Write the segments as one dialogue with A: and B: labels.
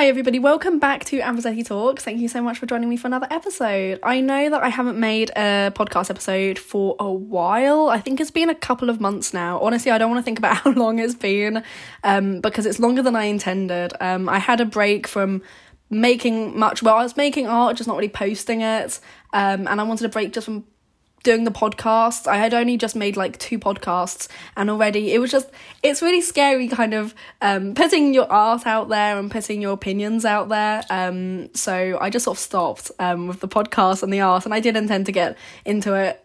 A: Hi, everybody. Welcome back to Ambrosetti Talks. Thank you so much for joining me for another episode. I know that I haven't made a podcast episode for a while. I think it's been a couple of months now. Honestly, I don't want to think about how long it's been um, because it's longer than I intended. Um, I had a break from making much, well, I was making art, just not really posting it. Um, and I wanted a break just from doing the podcast. I had only just made like two podcasts and already it was just it's really scary kind of um putting your art out there and putting your opinions out there. Um so I just sort of stopped um with the podcast and the art and I did intend to get into it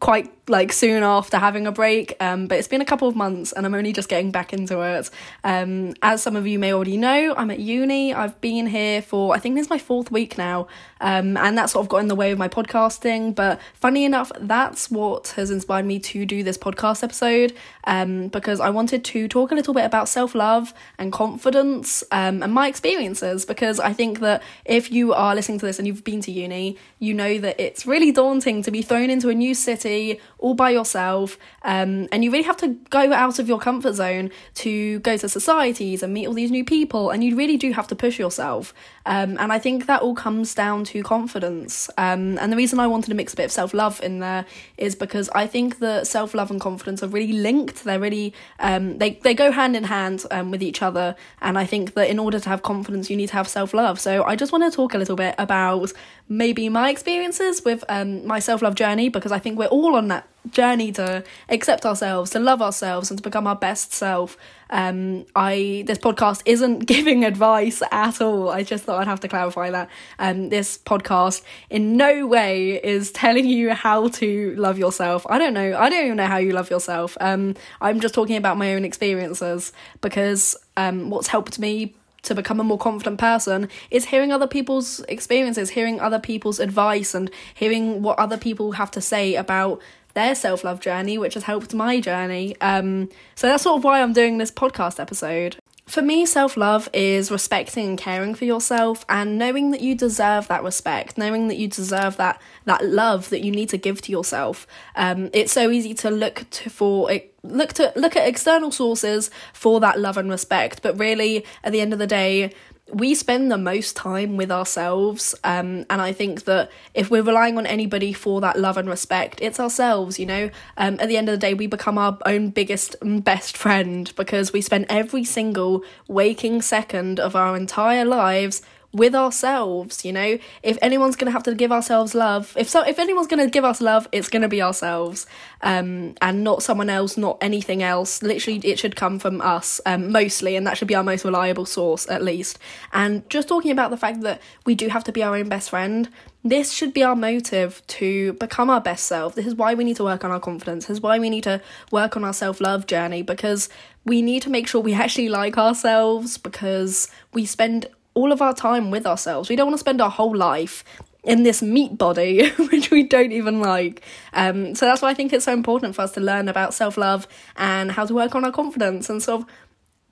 A: quite like soon after having a break um but it's been a couple of months and i'm only just getting back into it. Um as some of you may already know i'm at uni. I've been here for i think this is my fourth week now um and that sort of got in the way of my podcasting but funny enough that's what has inspired me to do this podcast episode um because i wanted to talk a little bit about self-love and confidence um and my experiences because i think that if you are listening to this and you've been to uni you know that it's really daunting to be thrown into a new city all by yourself. Um, and you really have to go out of your comfort zone to go to societies and meet all these new people. And you really do have to push yourself. Um, and I think that all comes down to confidence. Um, and the reason I wanted to mix a bit of self love in there is because I think that self love and confidence are really linked. They're really, um, they, they go hand in hand um, with each other. And I think that in order to have confidence, you need to have self love. So I just want to talk a little bit about maybe my experiences with um, my self love journey because I think we're all on that journey to accept ourselves, to love ourselves, and to become our best self. Um, I this podcast isn't giving advice at all. I just thought I'd have to clarify that. Um, this podcast in no way is telling you how to love yourself. I don't know. I don't even know how you love yourself. Um, I'm just talking about my own experiences because um, what's helped me to become a more confident person is hearing other people's experiences, hearing other people's advice, and hearing what other people have to say about their self love journey, which has helped my journey. Um, so that's sort of why I'm doing this podcast episode. For me, self love is respecting and caring for yourself and knowing that you deserve that respect, knowing that you deserve that that love that you need to give to yourself. Um, it's so easy to look to for look to look at external sources for that love and respect, but really, at the end of the day, we spend the most time with ourselves. Um, and i think that if we're relying on anybody for that love and respect it's ourselves you know? Um, at the end of the day we become our own biggest and best friend because we spend every single waking second of our entire lives with ourselves you know if anyone's going to have to give ourselves love if so if anyone's going to give us love it's going to be ourselves um and not someone else not anything else literally it should come from us um mostly and that should be our most reliable source at least and just talking about the fact that we do have to be our own best friend this should be our motive to become our best self. This is why we need to work on our confidence. This is why we need to work on our self love journey because we need to make sure we actually like ourselves because we spend all of our time with ourselves. We don't want to spend our whole life in this meat body, which we don't even like. Um, so that's why I think it's so important for us to learn about self love and how to work on our confidence and sort of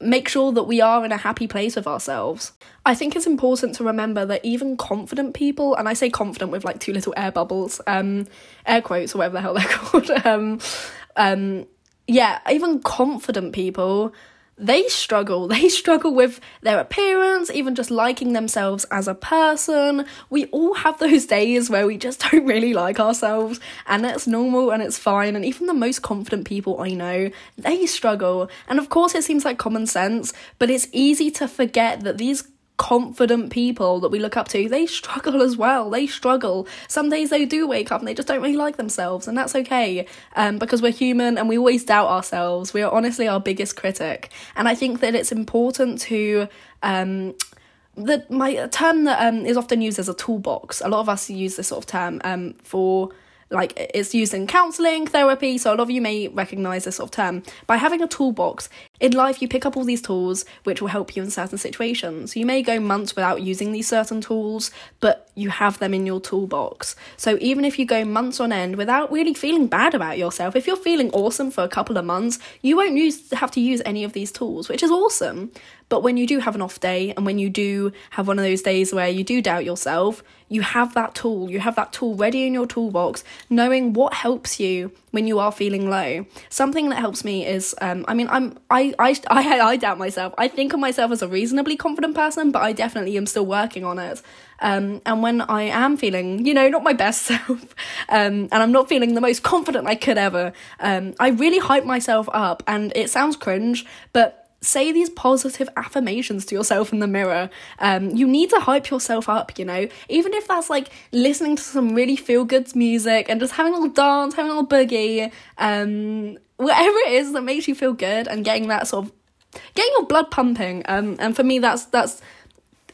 A: make sure that we are in a happy place with ourselves. I think it's important to remember that even confident people, and I say confident with like two little air bubbles, um, air quotes or whatever the hell they're called, um, um, yeah, even confident people they struggle. They struggle with their appearance, even just liking themselves as a person. We all have those days where we just don't really like ourselves, and that's normal and it's fine. And even the most confident people I know, they struggle. And of course, it seems like common sense, but it's easy to forget that these confident people that we look up to, they struggle as well. They struggle. Some days they do wake up and they just don't really like themselves, and that's okay um, because we're human and we always doubt ourselves. We are honestly our biggest critic. And I think that it's important to. Um, my term that um, is often used as a toolbox. A lot of us use this sort of term um, for like it's used in counseling therapy so a lot of you may recognize this sort of term. By having a toolbox in life you pick up all these tools which will help you in certain situations. You may go months without using these certain tools but you have them in your toolbox. So even if you go months on end without really feeling bad about yourself if you're feeling awesome for a couple of months you won't use have to use any of these tools which is awesome. But when you do have an off day and when you do have one of those days where you do doubt yourself you have that tool you have that tool ready in your toolbox knowing what helps you when you are feeling low. Something that helps me is um, i mean i'm I, I i i doubt myself. I think of myself as a reasonably confident person but i definitely am still working on it. Um, and when i am feeling you know not my best self um, and i'm not feeling the most confident i could ever um, i really hype myself up and it sounds cringe but say these positive affirmations to yourself in the mirror. Um, you need to hype yourself up, you know, even if that's like listening to some really feel good music and just having a little dance, having a little boogie, um, whatever it is that makes you feel good and getting that sort of getting your blood pumping. Um, and for me, that's that's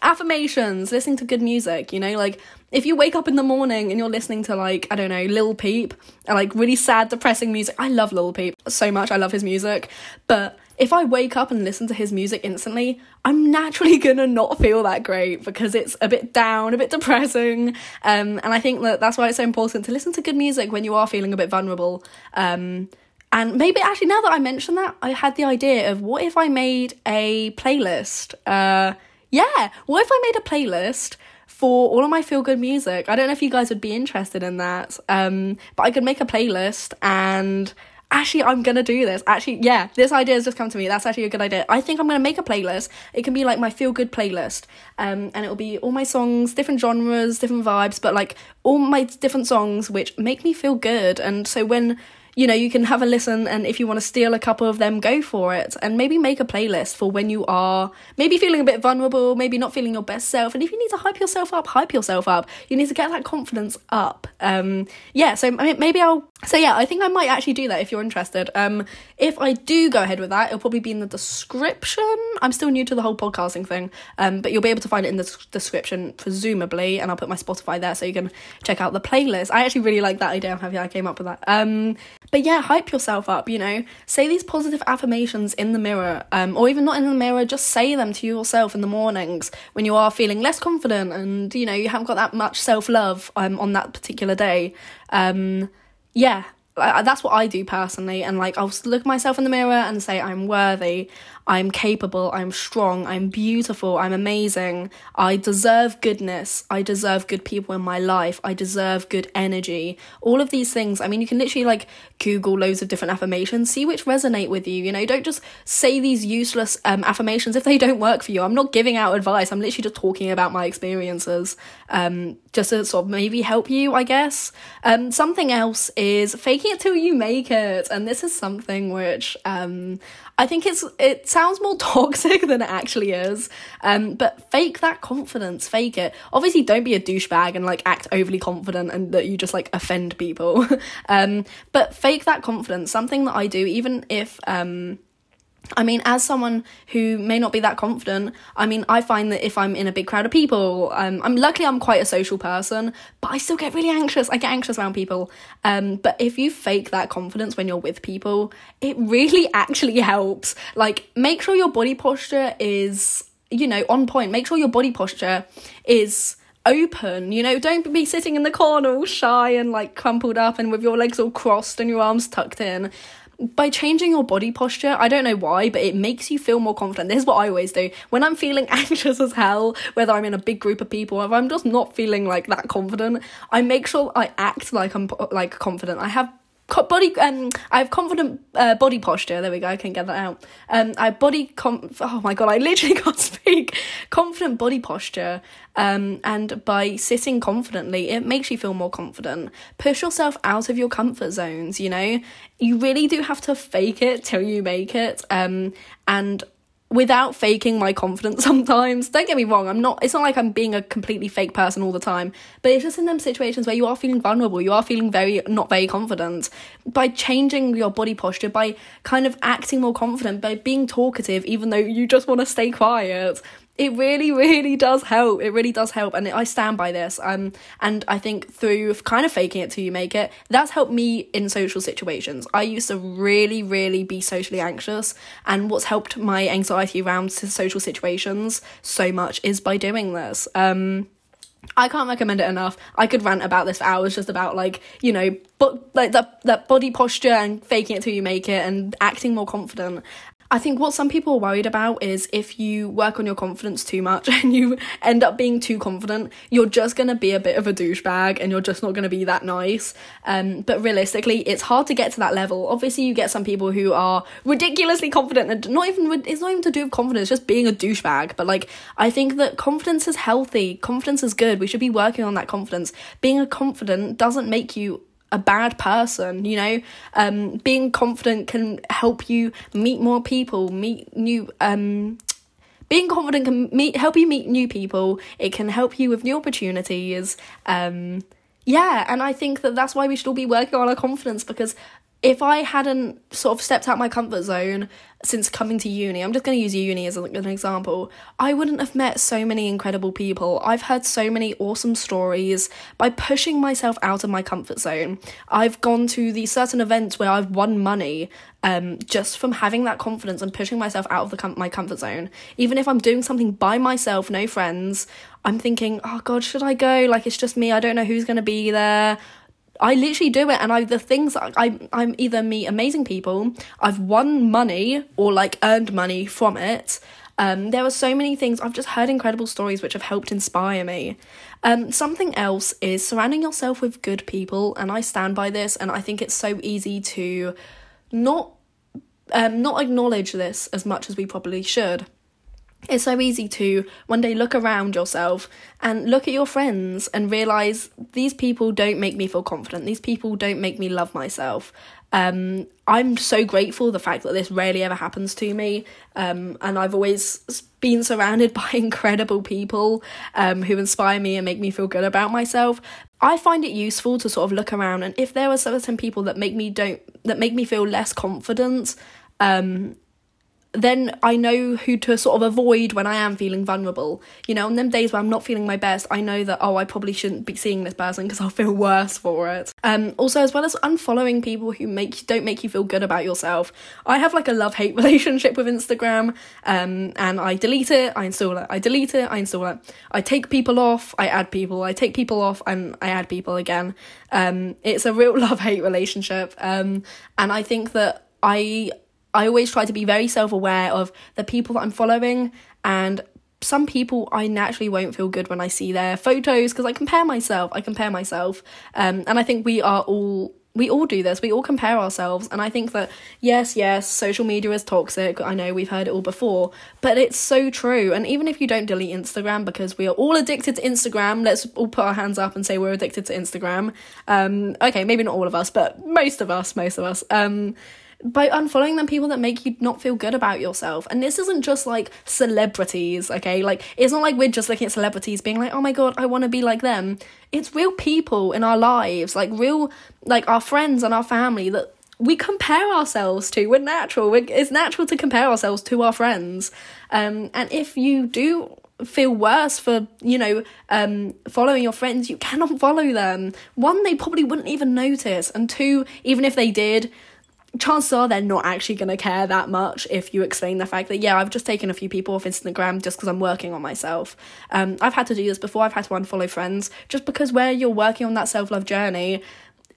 A: affirmations, listening to good music, you know, like if you wake up in the morning and you're listening to like, I don't know, Lil Peep and like really sad, depressing music. I love Lil Peep so much. I love his music. But if I wake up and listen to his music instantly, I'm naturally gonna not feel that great because it's a bit down, a bit depressing. Um, and I think that that's why it's so important to listen to good music when you are feeling a bit vulnerable. Um, and maybe actually, now that I mention that, I had the idea of what if I made a playlist? Uh, yeah, what if I made a playlist for all of my feel good music? I don't know if you guys would be interested in that, um, but I could make a playlist and actually i'm gonna do this. Actually yeah this idea has just come to me. That's actually a good idea. I think i'm gonna make a playlist. It can be like my feel good playlist. Um and it'll be all my songs different genres different vibes but like all my different songs which make me feel good. And so when you know, you can have a listen and if you want to steal a couple of them, go for it. And maybe make a playlist for when you are maybe feeling a bit vulnerable, maybe not feeling your best self. And if you need to hype yourself up, hype yourself up. You need to get that confidence up. Um, yeah, so maybe I'll so yeah, I think I might actually do that if you're interested. Um, if I do go ahead with that, it'll probably be in the description. I'm still new to the whole podcasting thing, um, but you'll be able to find it in the description, presumably, and I'll put my Spotify there so you can check out the playlist. I actually really like that idea. I'm happy I came up with that. Um, but yeah, hype yourself up, you know, say these positive affirmations in the mirror, um, or even not in the mirror, just say them to yourself in the mornings when you are feeling less confident and, you know, you haven't got that much self love um, on that particular day. Um, yeah, that's what I do personally. And like, I'll look myself in the mirror and say, I'm worthy. I'm capable, I'm strong, I'm beautiful, I'm amazing. I deserve goodness. I deserve good people in my life. I deserve good energy. All of these things. I mean, you can literally like Google loads of different affirmations, see which resonate with you. You know, don't just say these useless um, affirmations if they don't work for you. I'm not giving out advice. I'm literally just talking about my experiences, um, just to sort of maybe help you, I guess. Um, something else is faking it till you make it, and this is something which um, I think it's it sounds more toxic than it actually is. Um, but fake that confidence, fake it. Obviously, don't be a douchebag and like act overly confident and that you just like offend people. um, but fake that confidence. Something that I do, even if um I mean, as someone who may not be that confident, I mean, I find that if I'm in a big crowd of people, um, I'm luckily I'm quite a social person, but I still get really anxious. I get anxious around people. Um, but if you fake that confidence when you're with people, it really actually helps. Like, make sure your body posture is, you know, on point. Make sure your body posture is open. You know, don't be sitting in the corner all shy and like crumpled up and with your legs all crossed and your arms tucked in by changing your body posture, I don't know why, but it makes you feel more confident. This is what I always do. When I'm feeling anxious as hell, whether I'm in a big group of people, if I'm just not feeling like that confident, I make sure I act like I'm like confident. I have body um I have confident uh, body posture. There we go. I can get that out. Um, I have body com. Oh my god, I literally can't speak. Confident body posture. Um, and by sitting confidently, it makes you feel more confident. Push yourself out of your comfort zones. You know, you really do have to fake it till you make it. Um, and without faking my confidence sometimes. Don't get me wrong, I'm not it's not like I'm being a completely fake person all the time, but it's just in them situations where you are feeling vulnerable, you are feeling very not very confident. By changing your body posture, by kind of acting more confident, by being talkative even though you just want to stay quiet, it really really does help it really does help and i stand by this um and i think through kind of faking it till you make it that's helped me in social situations i used to really really be socially anxious and what's helped my anxiety around social situations so much is by doing this um I can't recommend it enough. I could rant about this for hours just about like, you know, but like that that body posture and faking it till you make it and acting more confident. I think what some people are worried about is if you work on your confidence too much and you end up being too confident, you're just going to be a bit of a douchebag and you're just not going to be that nice. Um, but realistically, it's hard to get to that level. Obviously, you get some people who are ridiculously confident and not even, it's not even to do with confidence, just being a douchebag. But like, I think that confidence is healthy, confidence is good. We should be working on that confidence. Being a confident doesn't make you a bad person you know? Um being confident can help you meet more people meet new um being confident can meet help you meet new people. It can help you with new opportunities. Um yeah and i think that that's why we should all be working on our confidence because if I hadn't sort of stepped out my comfort zone since coming to uni, I'm just going to use uni as an example, I wouldn't have met so many incredible people. I've heard so many awesome stories by pushing myself out of my comfort zone. I've gone to these certain events where I've won money um, just from having that confidence and pushing myself out of the com- my comfort zone. Even if I'm doing something by myself, no friends, I'm thinking, oh God, should I go? Like, it's just me. I don't know who's going to be there. I literally do it, and I the things I I'm either meet amazing people, I've won money or like earned money from it. Um, there are so many things I've just heard incredible stories which have helped inspire me. Um, something else is surrounding yourself with good people, and I stand by this, and I think it's so easy to not um, not acknowledge this as much as we probably should it's so easy to one day look around yourself and look at your friends and realize these people don't make me feel confident. These people don't make me love myself. Um, I'm so grateful the fact that this rarely ever happens to me. Um, and I've always been surrounded by incredible people um, who inspire me and make me feel good about myself. I find it useful to sort of look around and if there are certain people that make me don't that make me feel less confident, um, then I know who to sort of avoid when I am feeling vulnerable. You know, on them days where I'm not feeling my best, I know that oh, I probably shouldn't be seeing this person because I'll feel worse for it. Um, also, as well as unfollowing people who make don't make you feel good about yourself. I have like a love hate relationship with Instagram, um, and I delete it, I install it, I delete it, I install it. I take people off, I add people, I take people off, and I add people again. Um, it's a real love hate relationship, um, and I think that I I always try to be very self aware of the people that I'm following and some people I naturally won't feel good when I see their photos because I compare myself. I compare myself. Um, and I think we are all we all do this. We all compare ourselves. And I think that, yes, yes, social media is toxic. I know we've heard it all before, but it's so true. And even if you don't delete Instagram, because we are all addicted to Instagram, let's all put our hands up and say we're addicted to Instagram. Um, okay, maybe not all of us, but most of us, most of us. Um, by unfollowing them people that make you not feel good about yourself. And this isn't just like celebrities, okay? Like it's not like we're just looking at celebrities being like, "Oh my god, I want to be like them." It's real people in our lives, like real like our friends and our family that we compare ourselves to. We're natural. We're, it's natural to compare ourselves to our friends. Um, and if you do feel worse for you know um following your friends you cannot follow them one they probably wouldn't even notice and two even if they did chances are they're not actually going to care that much if you explain the fact that yeah i've just taken a few people off instagram just because i'm working on myself. Um, i've had to do this before. I've had to unfollow friends. Just because where you're working on that self-love journey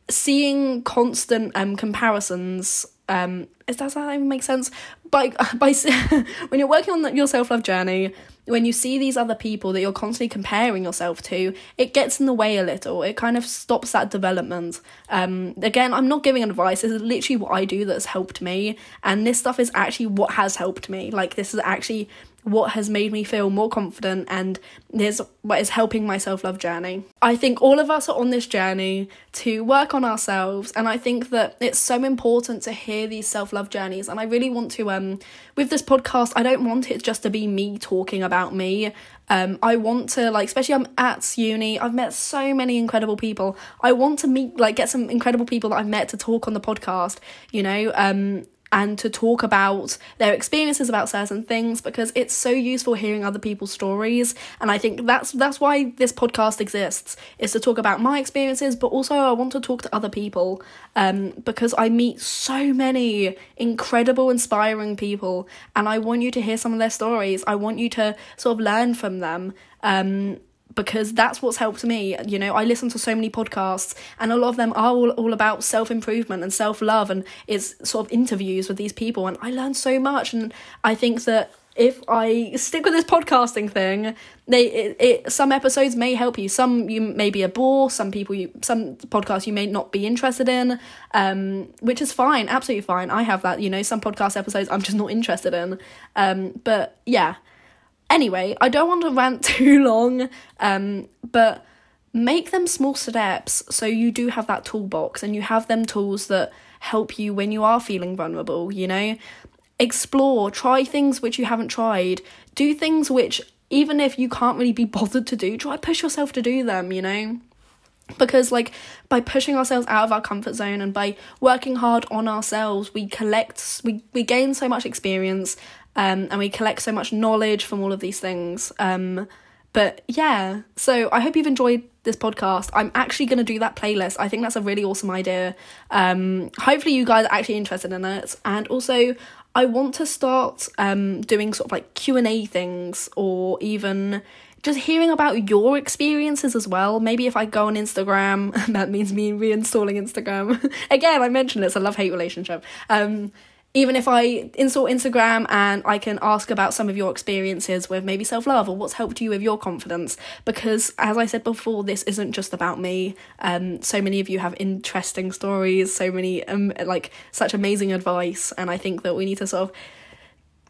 A: seeing constant um, comparisons um, does that even make sense? By by when you're working on your self-love journey when you see these other people that you're constantly comparing yourself to, it gets in the way a little. It kind of stops that development. Um, again, I'm not giving advice. This is literally what I do that's helped me, and this stuff is actually what has helped me. Like this is actually what has made me feel more confident and is what is helping my self-love journey. I think all of us are on this journey to work on ourselves and I think that it's so important to hear these self-love journeys and I really want to um with this podcast I don't want it just to be me talking about me. Um I want to like especially I'm at uni I've met so many incredible people. I want to meet like get some incredible people that I've met to talk on the podcast, you know. Um and to talk about their experiences about certain things because it's so useful hearing other people's stories. And I think that's that's why this podcast exists is to talk about my experiences but also I want to talk to other people um, because I meet so many incredible inspiring people and I want you to hear some of their stories. I want you to sort of learn from them. Um, because that's what's helped me. You know, I listen to so many podcasts, and a lot of them are all, all about self improvement and self love, and it's sort of interviews with these people, and I learned so much. And I think that if I stick with this podcasting thing, they it, it some episodes may help you. Some you may be a bore. Some people you some podcasts you may not be interested in, um, which is fine, absolutely fine. I have that. You know, some podcast episodes I'm just not interested in. Um, but yeah. Anyway, I don't want to rant too long. Um, but make them small steps so you do have that toolbox and you have them tools that help you when you are feeling vulnerable. You know, explore, try things which you haven't tried, do things which, even if you can't really be bothered to do, try push yourself to do them, you know? Because, like, by pushing ourselves out of our comfort zone and by working hard on ourselves, we collect, we, we gain so much experience um, and we collect so much knowledge from all of these things. Um, but yeah, so I hope you've enjoyed this podcast. I'm actually going to do that playlist. I think that's a really awesome idea. Um, hopefully, you guys are actually interested in it. And also, I want to start um, doing sort of like Q&A things or even just hearing about your experiences as well. Maybe if I go on Instagram, that means me reinstalling Instagram. Again, I mentioned it's a love-hate relationship. Um, even if I install Instagram and I can ask about some of your experiences with maybe self love or what's helped you with your confidence, because as I said before, this isn't just about me. Um, so many of you have interesting stories, so many um, like such amazing advice, and I think that we need to sort of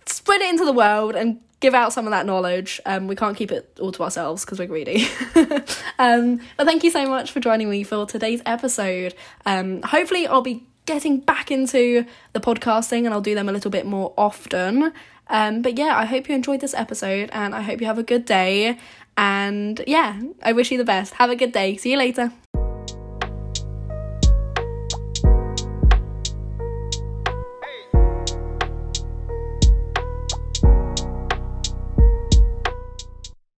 A: spread it into the world and give out some of that knowledge. Um, we can't keep it all to ourselves because we're greedy. um, but thank you so much for joining me for today's episode. Um, hopefully, I'll be getting back into the podcasting and I'll do them a little bit more often. Um, but yeah, I hope you enjoyed this episode and I hope you have a good day. And yeah, I wish you the best. Have a good day. See you later.